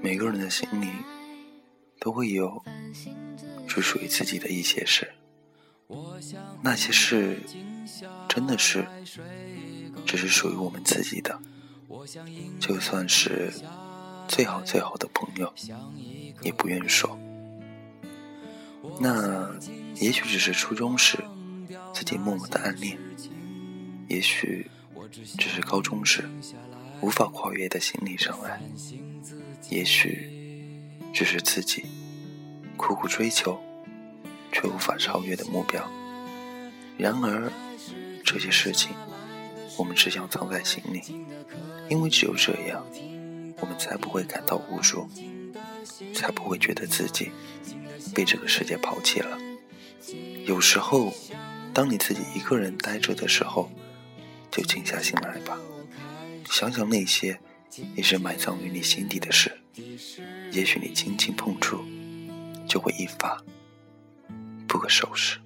每个人的心里都会有只属于自己的一些事，那些事真的是只是属于我们自己的，就算是最好最好的朋友，也不愿说。那也许只是初中时自己默默的暗恋，也许只是高中时无法跨越的心理障碍，也许只是自己苦苦追求却无法超越的目标。然而这些事情，我们只想藏在心里，因为只有这样，我们才不会感到无助，才不会觉得自己。被这个世界抛弃了。有时候，当你自己一个人呆着的时候，就静下心来吧，想想那些一直埋藏于你心底的事，也许你轻轻碰触，就会一发不可收拾。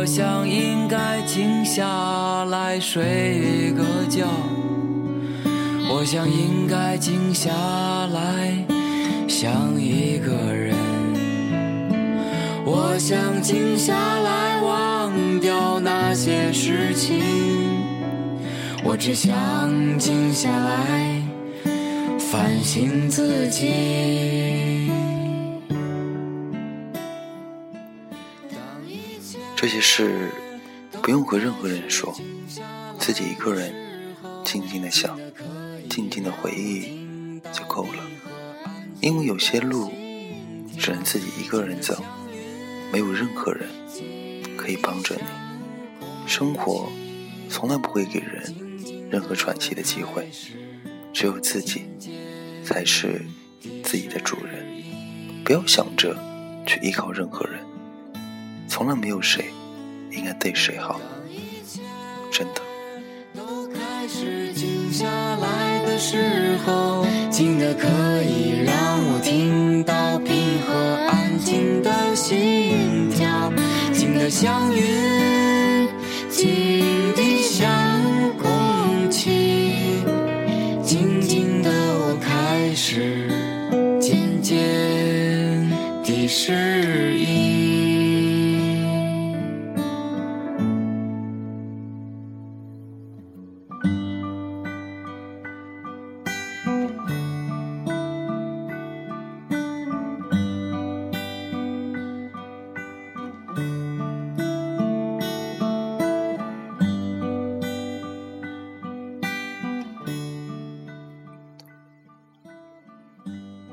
我想应该静下来睡个觉，我想应该静下来想一个人，我想静下来忘掉那些事情，我只想静下来反省自己。这些事不用和任何人说，自己一个人静静的想，静静的回忆就够了。因为有些路只能自己一个人走，没有任何人可以帮着你。生活从来不会给人任何喘息的机会，只有自己才是自己的主人。不要想着去依靠任何人。从来没有谁应该对谁好，真的。都开始静下来的时候，静的可以让我听到平和安静的心跳，静的像云，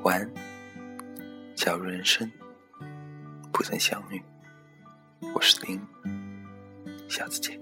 晚安。假如人生不曾相遇，我是林，下次见。